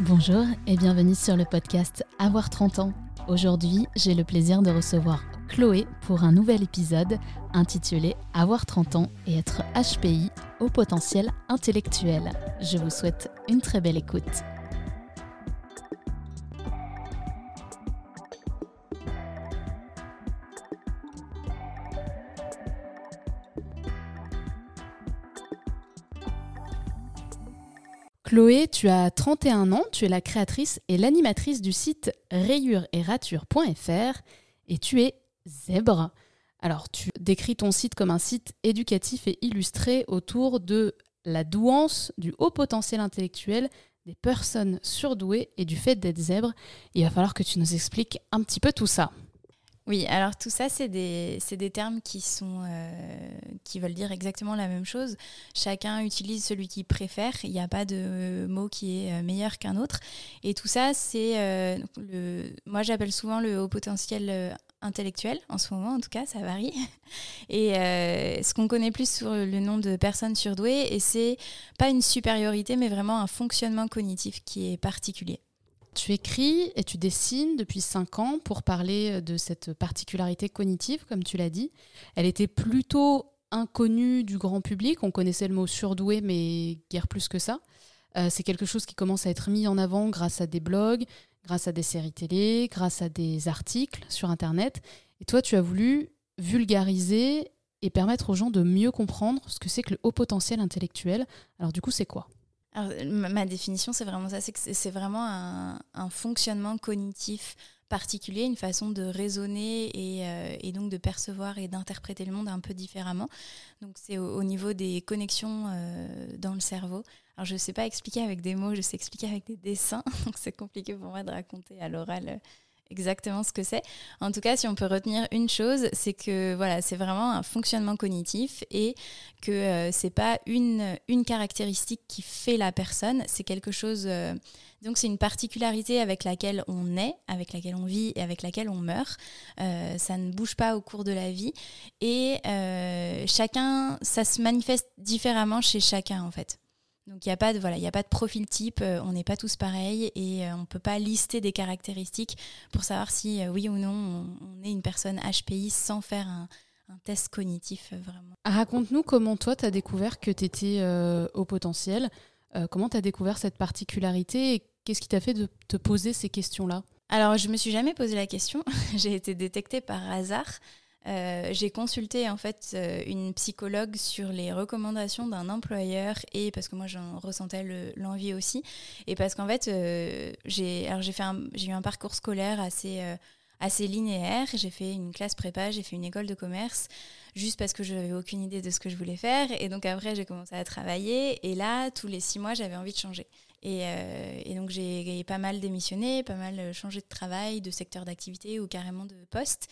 Bonjour et bienvenue sur le podcast Avoir 30 ans. Aujourd'hui, j'ai le plaisir de recevoir Chloé pour un nouvel épisode intitulé Avoir 30 ans et être HPI au potentiel intellectuel. Je vous souhaite une très belle écoute. Chloé, tu as 31 ans, tu es la créatrice et l'animatrice du site rature-et-rature.fr et tu es zèbre. Alors, tu décris ton site comme un site éducatif et illustré autour de la douance, du haut potentiel intellectuel, des personnes surdouées et du fait d'être zèbre. Il va falloir que tu nous expliques un petit peu tout ça. Oui, alors tout ça, c'est des, des, termes qui, sont, euh, qui veulent dire exactement la même chose. Chacun utilise celui qu'il préfère. Il n'y a pas de mot qui est euh, meilleur qu'un autre. Et tout ça, c'est euh. Moi, j'appelle souvent le haut potentiel intellectuel, en ce moment en tout cas, ça varie. Et ce qu'on connaît plus sur le nom de personnes surdouées, et c'est pas une supériorité, mais vraiment un fonctionnement cognitif qui est particulier. Tu écris et tu dessines depuis 5 ans pour parler de cette particularité cognitive, comme tu l'as dit. Elle était plutôt inconnue du grand public. On connaissait le mot surdoué, mais guère plus que ça. Euh, c'est quelque chose qui commence à être mis en avant grâce à des blogs, grâce à des séries télé, grâce à des articles sur Internet. Et toi, tu as voulu vulgariser et permettre aux gens de mieux comprendre ce que c'est que le haut potentiel intellectuel. Alors du coup, c'est quoi? Ma définition, c'est vraiment ça, c'est c'est vraiment un, fonctionnement cognitif particulier, une façon de raisonner euh, et, donc de percevoir et d'interpréter le monde un peu différemment. Donc c'est au, niveau des connexions euh, dans le cerveau. Alors je ne sais pas expliquer avec des mots, je sais expliquer avec des dessins, donc c'est compliqué pour moi de raconter à l'oral euh, exactement ce que c'est. En tout cas, si on peut retenir une chose, c'est que voilà, c'est vraiment un fonctionnement cognitif et que euh, c'est pas une, une caractéristique qui fait la personne, c'est quelque chose. Euh, donc c'est une particularité avec laquelle on est, avec laquelle on vit et avec laquelle on meurt. Euh, ça ne bouge pas au cours de la vie et chacun, ça se manifeste différemment chez chacun en fait. Donc il n'y a, pas de, voilà, a pas de profil type, euh, on n'est pas tous pareils et euh, on ne peut pas lister des caractéristiques pour savoir si euh, oui ou non on, est une personne HPI sans faire un, test cognitif vraiment. Raconte-nous comment toi tu as découvert que tu étais au potentiel, comment tu as découvert cette particularité et qu'est-ce qui t'a fait de te poser ces questions-là? Alors je me suis jamais posé la question, j'ai été détectée par hasard. Euh, j'ai consulté en fait euh, une psychologue sur les recommandations d'un employeur et parce que moi j'en ressentais l'envie aussi. Et parce qu'en fait euh, j'ai eu un parcours scolaire assez assez linéaire. J'ai fait une classe prépa j'ai fait une école de commerce juste parce que je n'avais aucune idée de ce que je voulais faire. Et donc après j'ai commencé à travailler. Et là tous les six mois j'avais envie de changer. Et donc j'ai pas mal démissionné pas mal changé de travail de secteur d'activité ou carrément de poste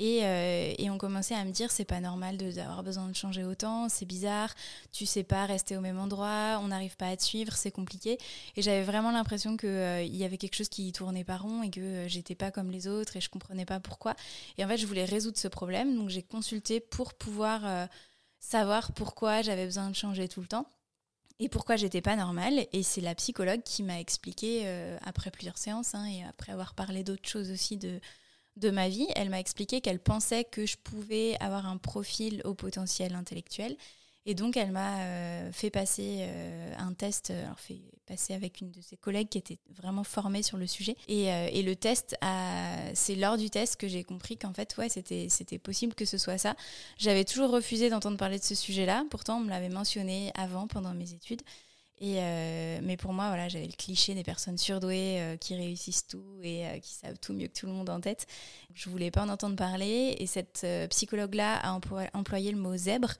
euh, et, on commençait à me dire c'est pas normal d'avoir besoin de changer autant, c'est bizarre, tu sais pas rester au même endroit, on n'arrive pas à te suivre, c'est compliqué. Et j'avais vraiment l'impression qu'il euh, y avait quelque chose qui tournait pas rond et que euh, j'étais pas comme les autres et je comprenais pas pourquoi. Et en fait, je voulais résoudre ce problème, donc j'ai consulté pour pouvoir savoir pourquoi j'avais besoin de changer tout le temps et pourquoi j'étais pas normale. Et c'est la psychologue qui m'a expliqué, après plusieurs séances hein, et après avoir parlé d'autres choses aussi de, de ma vie, elle m'a expliqué qu'elle pensait que je pouvais avoir un profil au potentiel intellectuel. Et donc, elle m'a euh, fait passer euh, un test, euh, alors fait passer avec une de ses collègues qui était vraiment formée sur le sujet. Et, le test, c'est lors du test que j'ai compris qu'en fait, ouais, c'était, c'était possible que ce soit ça. J'avais toujours refusé d'entendre parler de ce sujet-là. Pourtant, on me l'avait mentionné avant, pendant mes études. Et euh, mais pour moi, voilà, j'avais le cliché des personnes surdouées euh, qui réussissent tout et euh, qui savent tout mieux que tout le monde en tête. Je voulais pas en entendre parler. Et cette psychologue-là a employé le mot zèbre.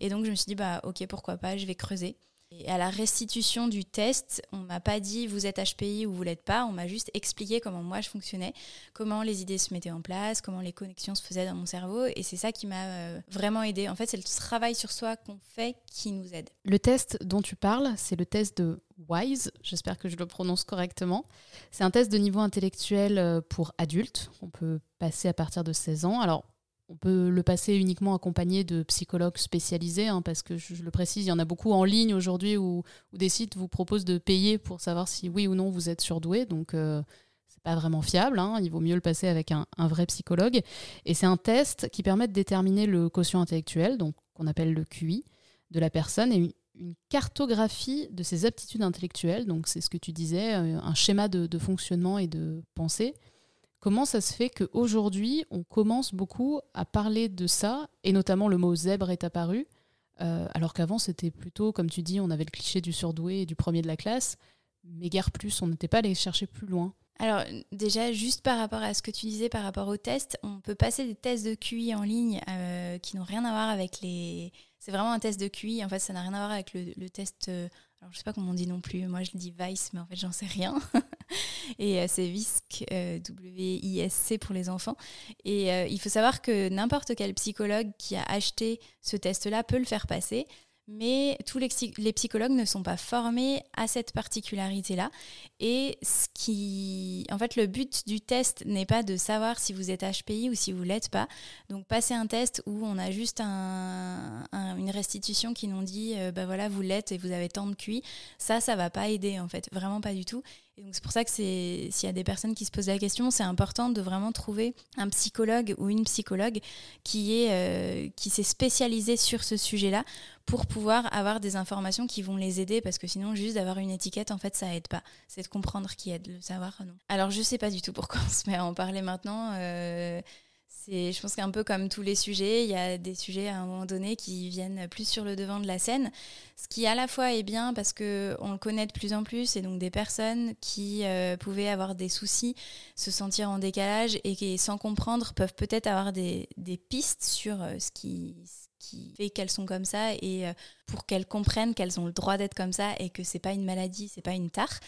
Et donc, je me suis dit, bah, ok, pourquoi pas, je vais creuser. Et à la restitution du test, on m'a pas dit vous êtes HPI ou vous l'êtes pas, on m'a juste expliqué comment moi je fonctionnais, comment les idées se mettaient en place, comment les connexions se faisaient dans mon cerveau et c'est ça qui m'a euh, vraiment aidé. En fait, c'est le travail sur soi qu'on fait qui nous aide. Le test dont tu parles, c'est le test de WISE, j'espère que je le prononce correctement. C'est un test de niveau intellectuel euh, pour adultes, on peut passer à partir de 16 ans. Alors on peut le passer uniquement accompagné de psychologues spécialisés, hein, parce que je, le précise, il y en a beaucoup en ligne aujourd'hui où, des sites vous proposent de payer pour savoir si oui ou non vous êtes surdoué. Donc, euh, c'est pas vraiment fiable. Hein. il vaut mieux le passer avec un, vrai psychologue. Et c'est un test qui permet de déterminer le quotient intellectuel, donc qu'on appelle le QI, de la personne et une, cartographie de ses aptitudes intellectuelles. Donc, c'est ce que tu disais, euh, un schéma de fonctionnement et de pensée Comment ça se fait qu'aujourd'hui, on commence beaucoup à parler de ça, et notamment le mot zèbre est apparu, euh, alors qu'avant, c'était plutôt, comme tu dis, on avait le cliché du surdoué et du premier de la classe, mais guère plus, on n'était pas allé chercher plus loin. Alors déjà, juste par rapport à ce que tu disais par rapport aux tests, on peut passer des tests de QI en ligne euh, qui n'ont rien à voir avec les... C'est vraiment un test de QI, en fait ça n'a rien à voir avec le, test... Euh, alors je sais pas comment on dit non plus, moi je le dis Vice, mais en fait j'en sais rien. et euh, c'est VISC, W-I-S-C pour les enfants. Et il faut savoir que n'importe quel psychologue qui a acheté ce test-là peut le faire passer mais tous les, psychologues ne sont pas formés à cette particularité-là. Et ce qui, en fait, le but du test n'est pas de savoir si vous êtes HPI ou si vous l'êtes pas. Donc, passer un test où on a juste une restitution qui nous dit, euh, bah voilà, vous l'êtes et vous avez tant de QI, ça, ça va pas aider, en fait, vraiment pas du tout. Et donc c'est pour ça que s'il y a des personnes qui se posent la question, c'est important de vraiment trouver un psychologue ou une psychologue qui est euh, qui s'est spécialisé sur ce sujet-là pour pouvoir avoir des informations qui vont les aider parce que sinon juste d'avoir une étiquette en fait ça aide pas. C'est de comprendre qui aide, le savoir non. Alors je sais pas du tout pourquoi on se met à en parler maintenant. Euh, je pense qu'un peu comme tous les sujets, il y a des sujets à un moment donné qui viennent plus sur le devant de la scène. Ce qui à la fois est bien parce qu'on le connaît de plus en plus et donc des personnes qui euh, pouvaient avoir des soucis, se sentir en décalage et qui sans comprendre peuvent peut-être avoir des, des pistes sur euh, ce qui qui fait qu'elles sont comme ça et euh, pour qu'elles comprennent qu'elles ont le droit d'être comme ça et que c'est pas une maladie, c'est pas une tare.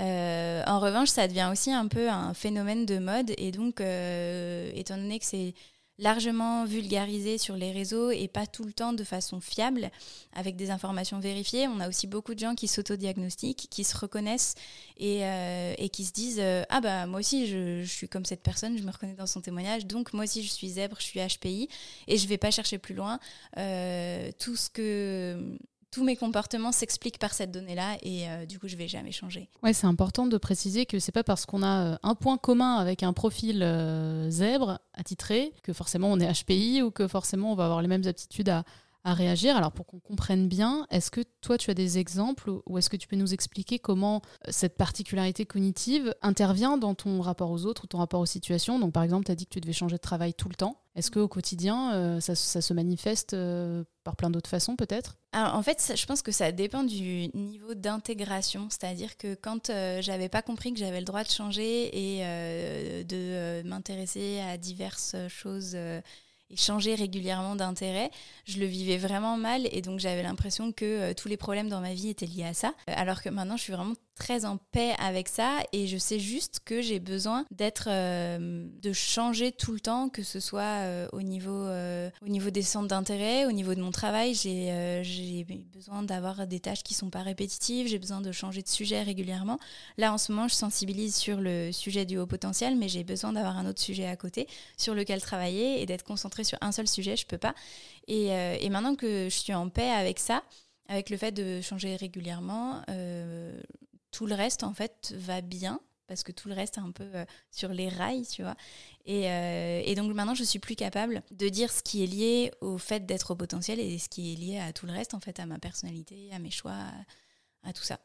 Euh, en revanche, ça devient aussi un peu un phénomène de mode et donc, euh, étant donné que c'est largement vulgarisé sur les réseaux et pas tout le temps de façon fiable, avec des informations vérifiées. On a aussi beaucoup de gens qui s'autodiagnostiquent, qui se reconnaissent et, euh, et qui se disent euh, Ah bah moi aussi je, je, suis comme cette personne, je me reconnais dans son témoignage, donc moi aussi je suis zèbre, je suis HPI et je vais pas chercher plus loin. Euh, tout ce que tous mes comportements s'expliquent par cette donnée-là et euh, du coup, je vais jamais changer. Ouais, c'est important de préciser que c'est pas parce qu'on a euh, un point commun avec un profil euh, zèbre attitré que forcément on est HPI ou que forcément on va avoir les mêmes aptitudes à, à réagir. Alors pour qu'on comprenne bien, est-ce que toi tu as des exemples ou est-ce que tu peux nous expliquer comment cette particularité cognitive intervient dans ton rapport aux autres ou ton rapport aux situations? Donc par exemple, tu as dit que tu devais changer de travail tout le temps. Est-ce qu'au quotidien, euh, ça, se manifeste euh, par plein d'autres façons peut-être? En fait, je pense que ça dépend du niveau d'intégration. C'est-à-dire que quand euh, j'avais pas compris que j'avais le droit de changer et de m'intéresser à diverses choses et changer régulièrement d'intérêt, je le vivais vraiment mal et donc j'avais l'impression que tous les problèmes dans ma vie étaient liés à ça. Alors que maintenant, je suis vraiment très en paix avec ça et je sais juste que j'ai besoin d'être euh, de changer tout le temps que ce soit euh, au niveau euh, au niveau des centres d'intérêt au niveau de mon travail. J'ai j'ai besoin d'avoir des tâches qui sont pas répétitives. J'ai besoin de changer de sujet régulièrement. Là en ce moment je sensibilise sur le sujet du haut potentiel mais j'ai besoin d'avoir un autre sujet à côté sur lequel travailler et d'être concentré sur un seul sujet. Je peux pas. Et, et maintenant que je suis en paix avec ça avec le fait de changer régulièrement, tout le reste, en fait, va bien parce que tout le reste est un peu euh, sur les rails, tu vois. Euh, et, donc maintenant, je suis plus capable de dire ce qui est lié au fait d'être au potentiel et ce qui est lié à tout le reste, en fait, à ma personnalité, à mes choix, à tout ça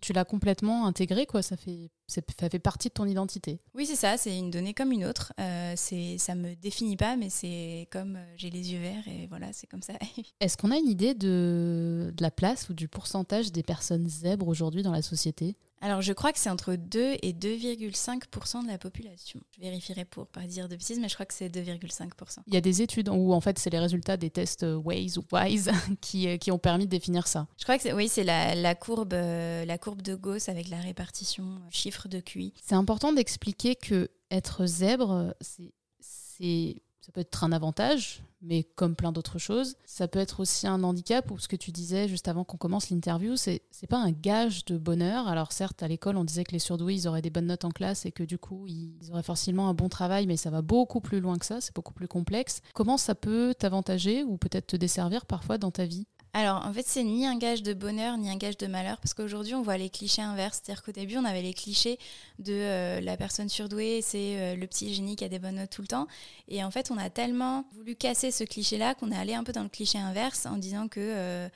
tu l'as complètement intégré, quoi. Ça fait, ça fait partie de ton identité. Oui, c'est ça. C'est une donnée comme une autre. Euh, c'est, ça me définit pas, mais c'est comme euh, j'ai les yeux verts et voilà, c'est comme ça. Est-ce qu'on a une idée de, de la place ou du pourcentage des personnes zèbres aujourd'hui dans la société? Alors, je crois que c'est entre 2 et 2,5% de la population. Je vérifierai pour pas dire de bêtises, mais je crois que c'est 2,5%. Il y a des études où, en fait, c'est les résultats des tests Waze ou Wise qui, euh, qui ont permis de définir ça. Je crois que oui, c'est la, la, courbe, euh, la courbe de Gauss avec la répartition euh, chiffre de QI. C'est important d'expliquer que être zèbre, c'est ça peut être un avantage, mais comme plein d'autres choses, ça peut être aussi un handicap ou ce que tu disais juste avant qu'on commence l'interview, c'est c'est pas un gage de bonheur. Alors certes, à l'école, on disait que les surdoués, ils auraient des bonnes notes en classe et que du coup, ils auraient forcément un bon travail, mais ça va beaucoup plus loin que ça, c'est beaucoup plus complexe. Comment ça peut t'avantager ou peut-être te desservir parfois dans ta vie? Alors, en fait, c'est ni un gage de bonheur, ni un gage de malheur, parce qu'aujourd'hui, on voit les clichés inverses. C'est-à-dire qu'au début, on avait les clichés de euh, la personne surdouée, c'est euh, le petit génie qui a des bonnes notes tout le temps. Et en fait, on a tellement voulu casser ce cliché-là qu'on est allé un peu dans le cliché inverse en disant que euh,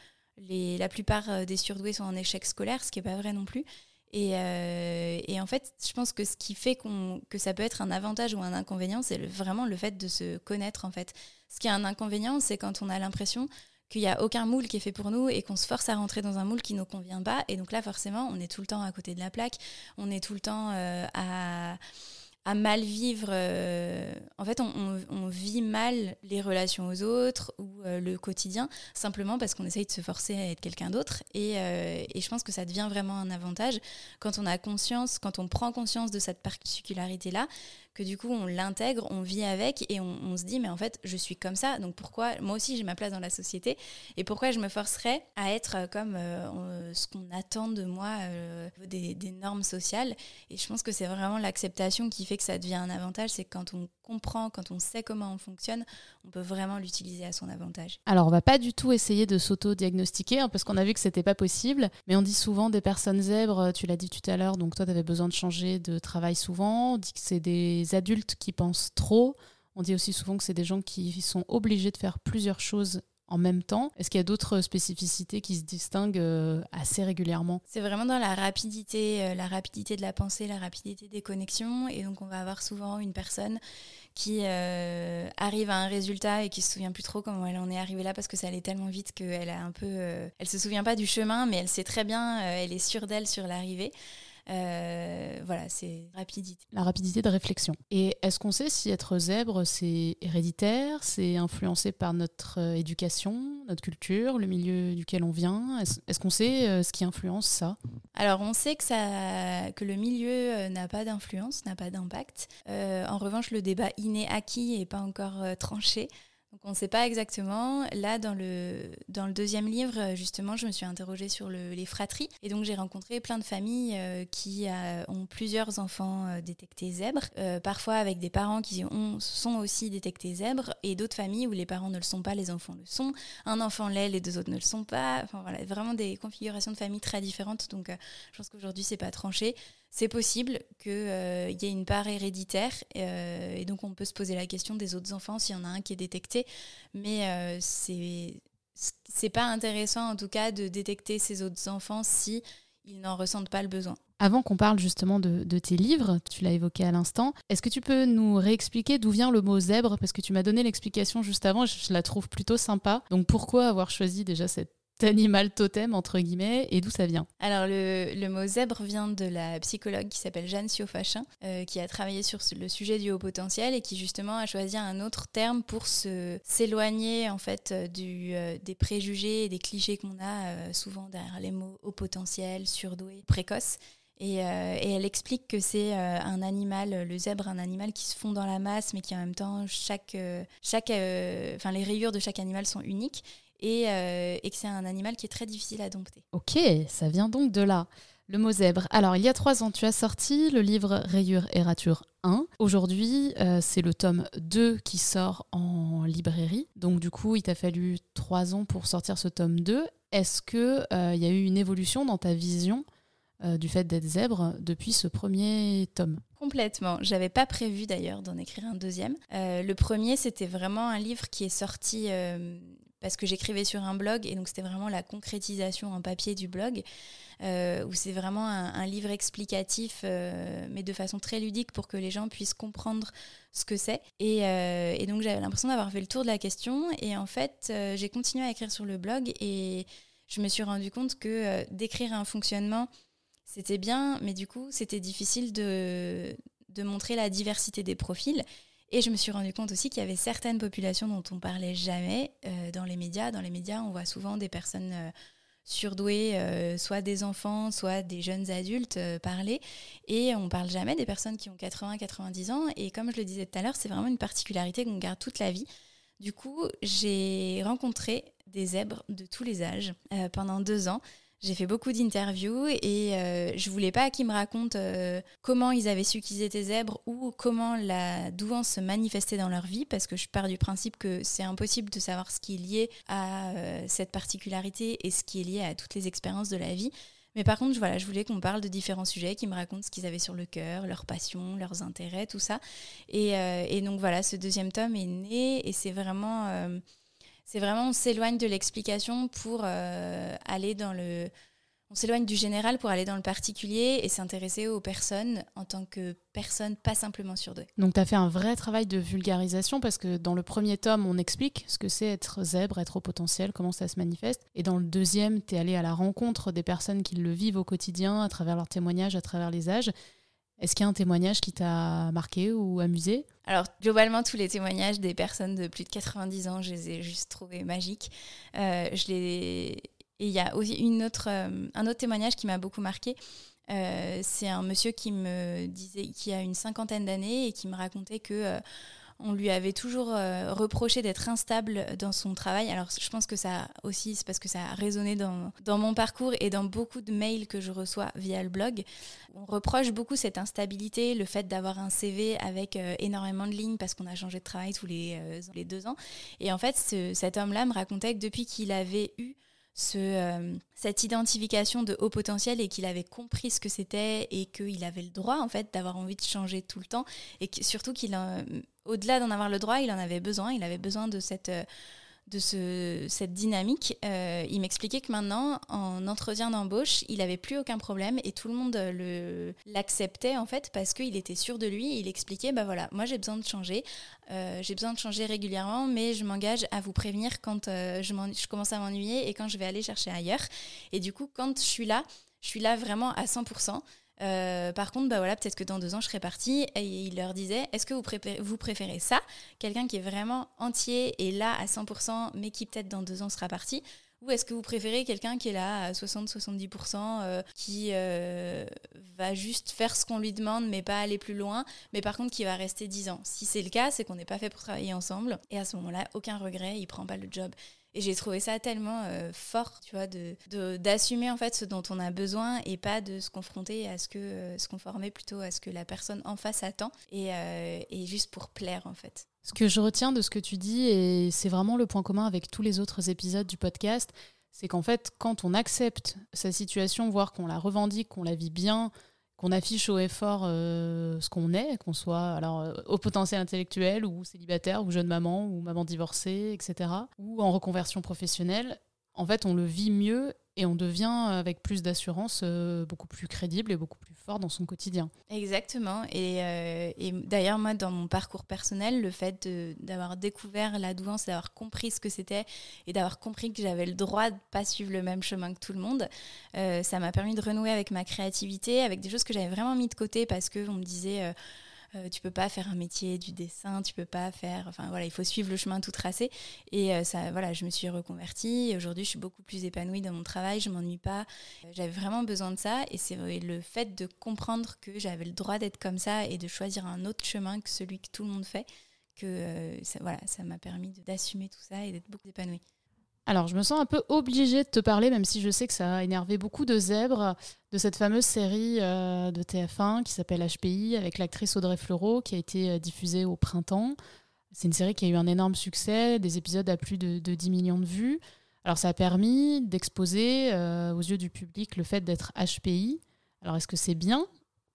la plupart des surdoués sont en échec scolaire, ce qui n'est pas vrai non plus. Et, en fait, je pense que ce qui fait que ça peut être un avantage ou un inconvénient, c'est vraiment le fait de se connaître, en fait. Ce qui est un inconvénient, c'est quand on a l'impression qu'il n'y a aucun moule qui est fait pour nous et qu'on se force à rentrer dans un moule qui ne nous convient pas. Et donc là, forcément, on est tout le temps à côté de la plaque, on est tout le temps euh, à, mal vivre. Euh, en fait, on, vit mal les relations aux autres ou euh, le quotidien, simplement parce qu'on essaye de se forcer à être quelqu'un d'autre. Et, et, je pense que ça devient vraiment un avantage quand on a conscience, quand on prend conscience de cette particularité-là, que du coup on l'intègre, on vit avec et on, se dit mais en fait je suis comme ça, donc pourquoi moi aussi j'ai ma place dans la société et pourquoi je me forcerais à être euh, comme euh, ce qu'on attend de moi euh, des, normes sociales. Et je pense que c'est vraiment l'acceptation qui fait que ça devient un avantage, c'est quand on comprend, quand on sait comment on fonctionne, on peut vraiment l'utiliser à son avantage. Alors on va pas du tout essayer de s'auto-diagnostiquer hein, parce qu'on a vu que c'était pas possible, mais on dit souvent des personnes zèbres, tu l'as dit tout à l'heure, donc toi tu avais besoin de changer de travail souvent, on dit que c'est des adultes qui pensent trop. On dit aussi souvent que c'est des gens qui sont obligés de faire plusieurs choses en même temps. Est-ce qu'il y a d'autres spécificités qui se distinguent euh, assez régulièrement? C'est vraiment dans la rapidité, euh, la rapidité de la pensée, la rapidité des connexions. Et donc on va avoir souvent une personne qui euh, arrive à un résultat et qui se souvient plus trop comment elle en est arrivée là parce que ça allait tellement vite qu'elle a un peu, elle se souvient pas du chemin, mais elle sait très bien, elle est sûre d'elle sur l'arrivée. Euh, voilà, c'est rapidité. La rapidité de réflexion. Et est-ce qu'on sait si être zèbre, c'est héréditaire, c'est influencé par notre euh, éducation, notre culture, le milieu duquel on vient? Est-ce qu'on sait euh, ce qui influence ça? Alors, on sait que, ça, que le milieu n'a pas d'influence, n'a pas d'impact. en revanche, le débat inné-acquis n'est pas encore tranché. Donc on ne sait pas exactement. Là, dans le, deuxième livre, justement, je me suis interrogée sur les fratries. Et donc j'ai rencontré plein de familles euh, qui euh, ont plusieurs enfants euh, détectés zèbres, parfois avec des parents qui ont, sont aussi détectés zèbres, et d'autres familles où les parents ne le sont pas, les enfants le sont. Un enfant l'est, les deux autres ne le sont pas. Enfin voilà, vraiment des configurations de familles très différentes. Donc je pense qu'aujourd'hui, c'est pas tranché c'est possible qu'il euh, y ait une part héréditaire euh, et donc on peut se poser la question des autres enfants s'il y en a un qui est détecté, mais euh, c'est c'est pas intéressant en tout cas de détecter ces autres enfants si ils n'en ressentent pas le besoin. Avant qu'on parle justement de, tes livres, tu l'as évoqué à l'instant, est-ce que tu peux nous réexpliquer d'où vient le mot zèbre? Parce que tu m'as donné l'explication juste avant, je la trouve plutôt sympa. Donc pourquoi avoir choisi déjà cette animal totem, entre guillemets, et d'où ça vient Alors, le, le, mot zèbre vient de la psychologue qui s'appelle Jeanne Siofachin, euh, qui a travaillé sur le sujet du haut potentiel et qui, justement, a choisi un autre terme pour s'éloigner, en fait, du, euh, des préjugés et des clichés qu'on a euh, souvent derrière les mots haut potentiel, surdoué, précoce. Et, et, elle explique que c'est un animal, le zèbre, un animal qui se fond dans la masse, mais qui en même temps, chaque, chaque, les rayures de chaque animal sont uniques euh, et, que c'est un animal qui est très difficile à dompter. Ok, ça vient donc de là. Le mot zèbre. Alors, il y a trois ans, tu as sorti le livre Rayure et Rature 1. Aujourd'hui, euh, c'est le tome 2 qui sort en librairie. Donc, du coup, il t'a fallu trois ans pour sortir ce tome 2. Est-ce qu'il euh, y a eu une évolution dans ta vision du fait d'être zèbre depuis ce premier tome? Complètement. J'avais pas prévu d'ailleurs d'en écrire un deuxième. le premier, c'était vraiment un livre qui est sorti parce que j'écrivais sur un blog et donc c'était vraiment la concrétisation en papier du blog euh, où c'est vraiment un, livre explicatif euh, mais de façon très ludique pour que les gens puissent comprendre ce que c'est. Et, euh, donc j'avais l'impression d'avoir fait le tour de la question et en fait j'ai continué à écrire sur le blog et je me suis rendu compte que d'écrire un fonctionnement c'était bien mais du coup c'était difficile de montrer la diversité des profils et je me suis rendu compte aussi qu'il y avait certaines populations dont on parlait jamais euh, dans les médias. Dans les médias, on voit souvent des personnes euh, surdoués, soit des enfants, soit des jeunes adultes, parler. Et on parle jamais des personnes qui ont 80-90 ans. Et comme je le disais tout à l'heure, c'est vraiment une particularité qu'on garde toute la vie. Du coup, j'ai rencontré des zèbres de tous les âges pendant deux ans. J'ai fait beaucoup d'interviews et euh, je voulais pas qu'ils me racontent euh, comment ils avaient su qu'ils étaient zèbres ou comment la douance se manifestait dans leur vie parce que je pars du principe que c'est impossible de savoir ce qui est lié à euh, cette particularité et ce qui est lié à toutes les expériences de la vie. Mais par contre, voilà, je voulais qu'on parle de différents sujets, qu'ils me racontent ce qu'ils avaient sur le cœur, leurs passions, leurs intérêts, tout ça. Et, et, donc voilà, ce deuxième tome est né et c'est vraiment c'est vraiment on s'éloigne de l'explication pour euh, aller dans le on s'éloigne du général pour aller dans le particulier et s'intéresser aux personnes en tant que personnes, pas simplement sur deux. Donc tu as fait un vrai travail de vulgarisation parce que dans le premier tome, on explique ce que c'est être zèbre, être au potentiel, comment ça se manifeste. Et dans le deuxième, tu es allé à la rencontre des personnes qui le vivent au quotidien à travers leurs témoignages, à travers les âges. Est-ce qu'il y a un témoignage qui t'a marqué ou amusé? Alors, globalement, tous les témoignages des personnes de plus de 90 ans, je les ai juste trouvés magiques. Euh, je les... Et il y a aussi une autre, euh, un autre témoignage qui m'a beaucoup marqué. Euh, c'est un monsieur qui me disait, qui a une cinquantaine d'années et qui me racontait que on lui avait toujours euh, reproché d'être instable dans son travail. Alors je pense que ça aussi, c'est parce que ça a résonné dans, mon parcours et dans beaucoup de mails que je reçois via le blog. On reproche beaucoup cette instabilité, le fait d'avoir un CV avec euh, énormément de lignes parce qu'on a changé de travail tous les, euh, les deux ans. Et en fait, cet homme-là me racontait que depuis qu'il avait eu ce, cette identification de haut potentiel et qu'il avait compris ce que c'était et qu'il avait le droit en fait d'avoir envie de changer tout le temps et surtout qu'il au-delà d'en avoir le droit, il en avait besoin. Il avait besoin de cette, euh, de ce, cette dynamique. Euh, il m'expliquait que maintenant, en entretien d'embauche, il n'avait plus aucun problème et tout le monde le, l'acceptait en fait parce qu'il était sûr de lui. Il expliquait, bah voilà, moi j'ai besoin de changer. Euh, j'ai besoin de changer régulièrement, mais je m'engage à vous prévenir quand je, je commence à m'ennuyer et quand je vais aller chercher ailleurs. Et du coup, quand je suis là, je suis là vraiment à 100%. Euh, par contre, bah voilà, peut-être que dans deux ans, je serai partie. Et il leur disait, est-ce que vous préférez, ça? Quelqu'un qui est vraiment entier et là à 100%, mais qui peut-être dans deux ans sera parti ou est-ce que vous préférez quelqu'un qui est là à 60-70%, euh, qui euh, va juste faire ce qu'on lui demande, mais pas aller plus loin, mais par contre qui va rester 10 ans? Si c'est le cas, c'est qu'on n'est pas fait pour travailler ensemble. Et à ce moment-là, aucun regret, il prend pas le job. Et j'ai trouvé ça tellement euh, fort, tu vois, d'assumer de, en fait ce dont on a besoin et pas de se confronter à ce que, euh, se conformer plutôt à ce que la personne en face attend et, euh, et juste pour plaire en fait. Ce que je retiens de ce que tu dis, et c'est vraiment le point commun avec tous les autres épisodes du podcast, c'est qu'en fait, quand on accepte sa situation, voire qu'on la revendique, qu'on la vit bien, qu'on affiche au effort euh, ce qu'on est, qu'on soit alors euh, au potentiel intellectuel ou célibataire ou jeune maman ou maman divorcée, etc. ou en reconversion professionnelle, en fait, on le vit mieux et on devient avec plus d'assurance euh, beaucoup plus crédible et beaucoup plus fort dans son quotidien. Exactement. Et, euh, d'ailleurs, moi, dans mon parcours personnel, le fait d'avoir découvert la douance, d'avoir compris ce que c'était et d'avoir compris que j'avais le droit de pas suivre le même chemin que tout le monde, euh, ça m'a permis de renouer avec ma créativité, avec des choses que j'avais vraiment mis de côté parce qu'on me disait euh, tu peux pas faire un métier du dessin, tu peux pas faire. Enfin voilà, il faut suivre le chemin tout tracé. Et euh, ça, voilà, je me suis reconvertie. Aujourd'hui, je suis beaucoup plus épanouie dans mon travail. Je m'ennuie pas. Euh, j'avais vraiment besoin de ça. Et c'est le fait de comprendre que j'avais le droit d'être comme ça et de choisir un autre chemin que celui que tout le monde fait que ça, voilà, ça m'a permis d'assumer tout ça et d'être beaucoup épanouie. Alors, je me sens un peu obligée de te parler, même si je sais que ça a énervé beaucoup de zèbres, de cette fameuse série euh, de TF1 qui s'appelle HPI avec l'actrice Audrey Fleurot qui a été euh, diffusée au printemps. C'est une série qui a eu un énorme succès, des épisodes à plus de, 10 millions de vues. Alors, ça a permis d'exposer euh, aux yeux du public le fait d'être HPI. Alors, est-ce que c'est bien?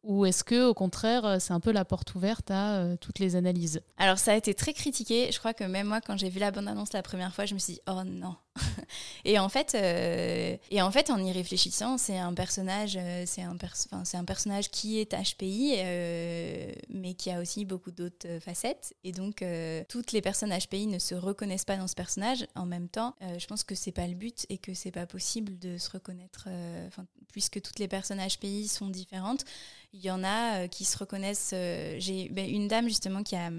Ou est-ce que, au contraire, euh, c'est un peu la porte ouverte à euh, toutes les analyses? Alors, ça a été très critiqué. Je crois que même moi, quand j'ai vu la bande-annonce la première fois, je me suis dit, oh non. et, en fait, euh, et en fait, en y réfléchissant, c'est un personnage, c'est un, un personnage qui est HPI, mais qui a aussi beaucoup d'autres facettes. Et donc, toutes les personnes HPI ne se reconnaissent pas dans ce personnage. En même temps, je pense que c'est pas le but et que c'est pas possible de se reconnaître, puisque toutes les personnes HPI sont différentes. Il y en a euh, qui se reconnaissent. Euh, j'ai ben, une dame justement qui a,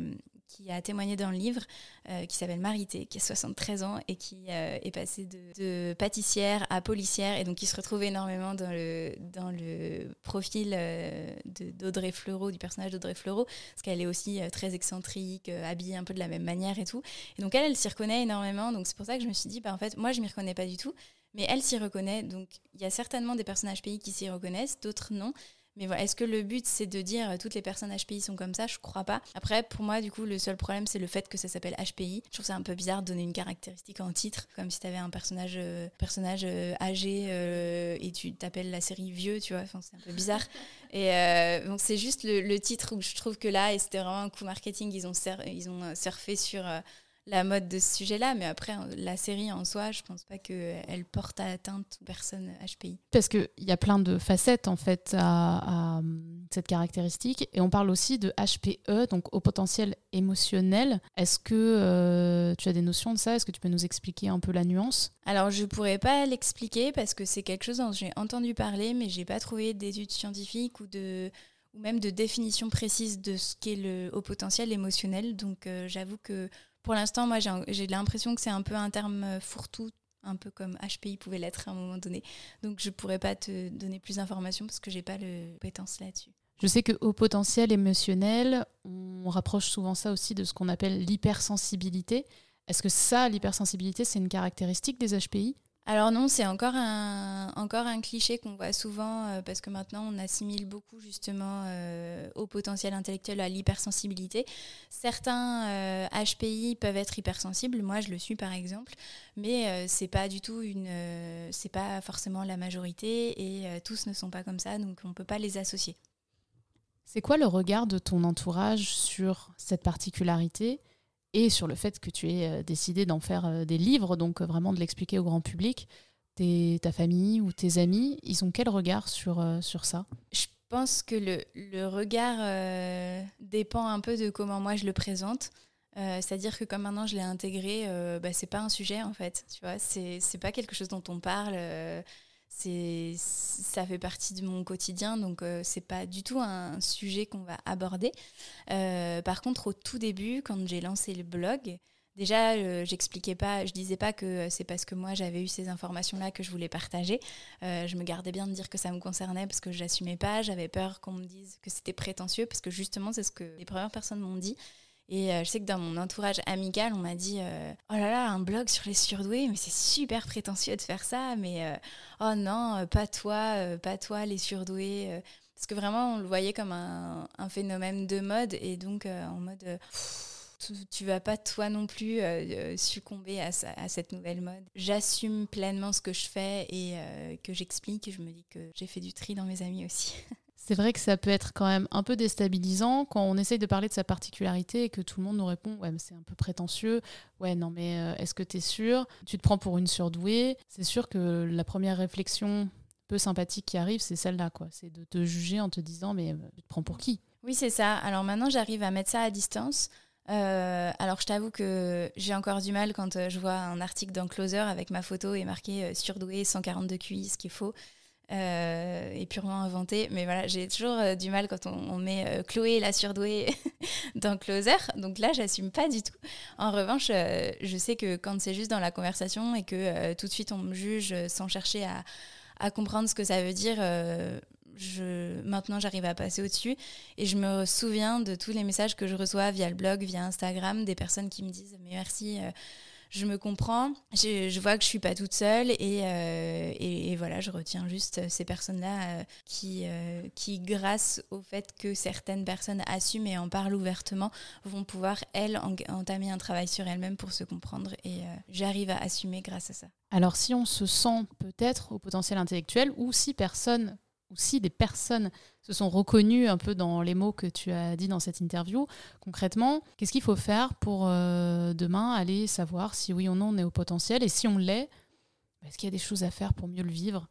qui a témoigné dans le livre, euh, qui s'appelle Marité, qui a 73 ans et qui euh, est passée de, pâtissière à policière et donc qui se retrouve énormément dans le, dans le profil d'Audrey Fleurot, du personnage d'Audrey Fleurot, parce qu'elle est aussi très excentrique, habillée un peu de la même manière et tout. Et donc elle, elle s'y reconnaît énormément, donc c'est pour ça que je me suis dit, bah, en fait, moi je m'y reconnais pas du tout, mais elle s'y reconnaît, donc il y a certainement des personnages pays qui s'y reconnaissent, d'autres non. Mais voilà, est-ce que le but c'est de dire euh, toutes les personnes HPI sont comme ça? Je crois pas. Après, pour moi, du coup, le seul problème c'est le fait que ça s'appelle HPI. Je trouve ça un peu bizarre de donner une caractéristique en titre, comme si tu avais un personnage, euh, personnage euh, âgé et tu t'appelles la série vieux, tu vois. Enfin, c'est un peu bizarre. Et donc c'est juste le, titre où je trouve que là, et c'était vraiment un coup marketing, ils ont, ils ont surfé sur la mode de ce sujet-là, mais après, la série en soi, je pense pas qu'elle porte à atteinte aux personnes HPI. Parce qu'il y a plein de facettes, en fait, à, cette caractéristique. Et on parle aussi de HPE, donc au potentiel émotionnel. Est-ce que euh, tu as des notions de ça? Est-ce que tu peux nous expliquer un peu la nuance? Alors, je pourrais pas l'expliquer parce que c'est quelque chose dont j'ai entendu parler, mais j'ai pas trouvé d'études scientifiques ou de ou même de définition précise de ce qu'est le haut potentiel émotionnel. Donc, euh, j'avoue que pour l'instant, moi, j'ai l'impression que c'est un peu un terme euh, fourre-tout, un peu comme HPI pouvait l'être à un moment donné. Donc, je ne pourrais pas te donner plus d'informations parce que je n'ai pas le compétence là-dessus. Je sais qu'au potentiel émotionnel, on rapproche souvent ça aussi de ce qu'on appelle l'hypersensibilité. Est-ce que ça, l'hypersensibilité, c'est une caractéristique des HPI alors non, c'est encore un, encore un cliché qu'on voit souvent euh, parce que maintenant on assimile beaucoup justement euh, au potentiel intellectuel, à l'hypersensibilité. Certains HPI euh, peuvent être hypersensibles, moi je le suis par exemple, mais c'est pas du tout une, c'est pas forcément la majorité et tous ne sont pas comme ça, donc on peut pas les associer. C'est quoi le regard de ton entourage sur cette particularité? Et sur le fait que tu aies euh, décidé d'en faire euh, des livres, donc euh, vraiment de l'expliquer au grand public. ta famille ou tes amis, ils ont quel regard sur, sur ça? Je pense que le, le regard dépend un peu de comment moi je le présente. C'est-à-dire que comme maintenant je l'ai intégré, bah, c'est pas un sujet en fait, tu vois, c'est pas quelque chose dont on parle c'est ça fait partie de mon quotidien donc euh, c'est pas du tout un sujet qu'on va aborder. Euh, par contre au tout début quand j'ai lancé le blog déjà euh, j'expliquais pas je disais pas que c'est parce que moi j'avais eu ces informations là que je voulais partager. Je me gardais bien de dire que ça me concernait parce que j'assumais pas. J'avais peur qu'on me dise que c'était prétentieux parce que justement c'est ce que les premières personnes m'ont dit et euh, je sais que dans mon entourage amical, on m'a dit euh, Oh là là, un blog sur les surdoués, mais c'est super prétentieux de faire ça, mais euh, oh non, pas toi, pas toi, les surdoués. Parce que vraiment, on le voyait comme un, phénomène de mode, et donc en mode tu vas pas toi non plus succomber à, à, cette nouvelle mode. J'assume pleinement ce que je fais et que j'explique. Je me dis que j'ai fait du tri dans mes amis aussi. C'est vrai que ça peut être quand même un peu déstabilisant quand on essaye de parler de sa particularité et que tout le monde nous répond Ouais, mais c'est un peu prétentieux. Ouais, non, mais euh, est-ce que tu es sûr? Tu te prends pour une surdouée. C'est sûr que la première réflexion peu sympathique qui arrive, c'est celle-là, quoi. C'est de te juger en te disant Mais euh, tu te prends pour qui? Oui, c'est ça. Alors maintenant, j'arrive à mettre ça à distance. Euh, alors je t'avoue que j'ai encore du mal quand je vois un article dans Closer avec ma photo et marqué surdoué 142 QI, ce qu'il faut euh, et purement inventé. Mais voilà, j'ai toujours euh, du mal quand on, met euh, Chloé la surdouée dans Closer. Donc là, j'assume pas du tout. En revanche, euh, je sais que quand c'est juste dans la conversation et que tout de suite on me juge sans chercher à, à comprendre ce que ça veut dire, je, maintenant j'arrive à passer au-dessus et je me souviens de tous les messages que je reçois via le blog, via Instagram, des personnes qui me disent mais merci, je me comprends, je, vois que je suis pas toute seule euh, et, et, voilà, je retiens juste ces personnes-là euh, qui, euh, qui, grâce au fait que certaines personnes assument et en parlent ouvertement, vont pouvoir, elles, entamer un travail sur elles-mêmes pour se comprendre et j'arrive à assumer grâce à ça. Alors si on se sent peut-être au potentiel intellectuel ou si personne ou si des personnes se sont reconnues un peu dans les mots que tu as dit dans cette interview, concrètement, qu'est-ce qu'il faut faire pour euh, demain aller savoir si oui ou non on est au potentiel et si on l'est, est-ce qu'il y a des choses à faire pour mieux le vivre?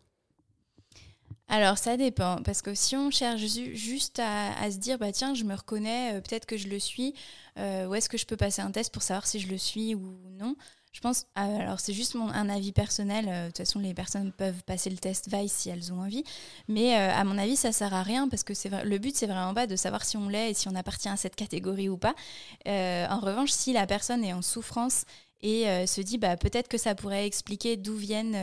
Alors ça dépend, parce que si on cherche juste à, se dire, bah tiens, je me reconnais, euh, peut-être que je le suis, euh, où est-ce que je peux passer un test pour savoir si je le suis ou non? Je pense, euh, alors c'est juste un avis personnel, euh, de toute façon les personnes peuvent passer le test Vice si elles ont envie, mais euh, à mon avis ça sert à rien parce que c'est le but c'est vraiment pas de savoir si on l'est et si on appartient à cette catégorie ou pas. en revanche, si la personne est en souffrance et se dit bah, peut-être que ça pourrait expliquer d'où viennent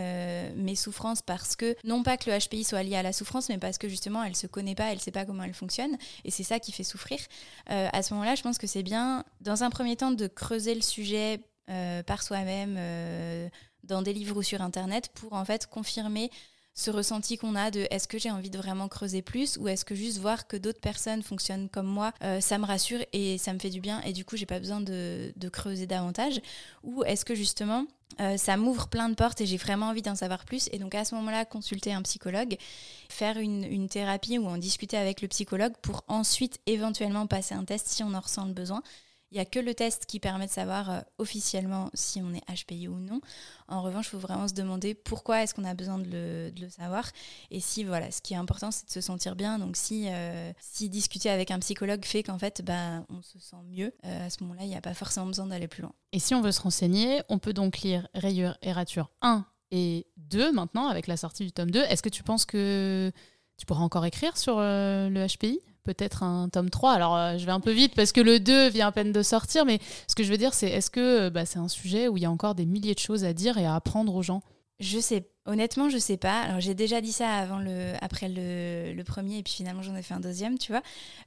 mes souffrances parce que non pas que le HPI soit lié à la souffrance mais parce que justement elle se connaît pas, elle sait pas comment elle fonctionne et c'est ça qui fait souffrir. à ce moment-là, je pense que c'est bien dans un premier temps de creuser le sujet euh, par soi-même euh, dans des livres ou sur Internet pour en fait confirmer ce ressenti qu'on a de est-ce que j'ai envie de vraiment creuser plus ou est-ce que juste voir que d'autres personnes fonctionnent comme moi, euh, ça me rassure et ça me fait du bien et du coup j'ai pas besoin de, creuser davantage ou est-ce que justement ça m'ouvre plein de portes et j'ai vraiment envie d'en savoir plus et donc à ce moment-là consulter un psychologue, faire une, une thérapie ou en discuter avec le psychologue pour ensuite éventuellement passer un test si on en ressent le besoin. Il n'y a que le test qui permet de savoir euh, officiellement si on est HPI ou non. En revanche, il faut vraiment se demander pourquoi est-ce qu'on a besoin de le, savoir. Et si, voilà, ce qui est important, c'est de se sentir bien. Donc, si, euh, discuter avec un psychologue fait qu'en fait, bah, on se sent mieux, euh, à ce moment-là, il n'y a pas forcément besoin d'aller plus loin. Et si on veut se renseigner, on peut donc lire Rayure et Rature 1 et 2 maintenant, avec la sortie du tome 2. Est-ce que tu penses que tu pourras encore écrire sur le HPI peut-être un tome 3. Alors, euh, je vais un peu vite parce que le 2 vient à peine de sortir, mais ce que je veux dire, c'est est-ce que euh, bah, c'est un sujet où il y a encore des milliers de choses à dire et à apprendre aux gens? Je sais Honnêtement, je sais pas. Alors j'ai déjà dit ça avant le, après le, premier et puis finalement j'en ai fait un deuxième, tu vois.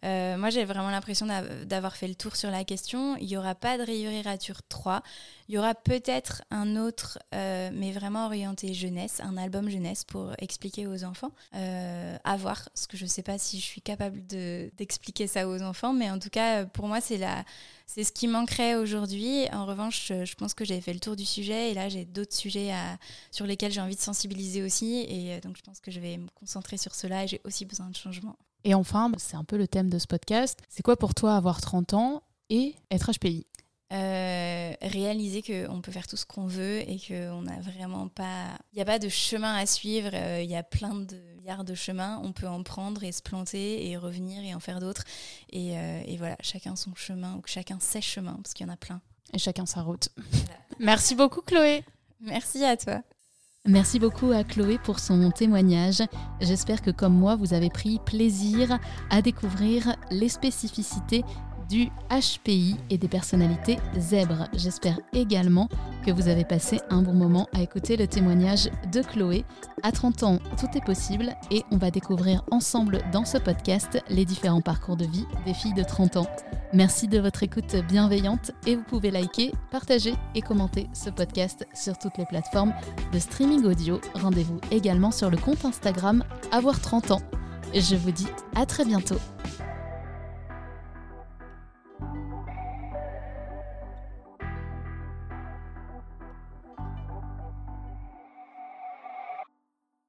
Euh, moi j'ai vraiment l'impression d'avoir fait le tour sur la question. Il y aura pas de Rayurature 3. Il y aura peut-être un autre, euh, mais vraiment orienté jeunesse, un album jeunesse pour expliquer aux enfants. Euh, à voir, parce que je sais pas si je suis capable d'expliquer ça aux enfants, mais en tout cas pour moi c'est la c'est ce qui manquerait aujourd'hui. En revanche, je pense que j'ai fait le tour du sujet et là j'ai d'autres sujets à, sur lesquels j'ai envie de sensibiliser aussi. Et euh, donc, je pense que je vais me concentrer sur cela et j'ai aussi besoin de changement. Et enfin, c'est un peu le thème de ce podcast. C'est quoi pour toi avoir 30 ans et être HPI euh, réaliser qu'on peut faire tout ce qu'on veut et qu'on n'a vraiment pas. Il n'y a pas de chemin à suivre, euh, il y a plein de milliards de chemins, on peut en prendre et se planter et revenir et en faire d'autres. Et, et, voilà, chacun son chemin ou chacun ses chemins, parce qu'il y en a plein. Et chacun sa route. Merci beaucoup, Chloé. Merci à toi. Merci beaucoup à Chloé pour son témoignage. J'espère que comme moi, vous avez pris plaisir à découvrir les spécificités du HPI et des personnalités zèbres. J'espère également que vous avez passé un bon moment à écouter le témoignage de Chloé. À 30 ans, tout est possible et on va découvrir ensemble dans ce podcast les différents parcours de vie des filles de 30 ans. Merci de votre écoute bienveillante et vous pouvez liker, partager et commenter ce podcast sur toutes les plateformes de streaming audio. Rendez-vous également sur le compte Instagram Avoir 30 ans. Je vous dis à très bientôt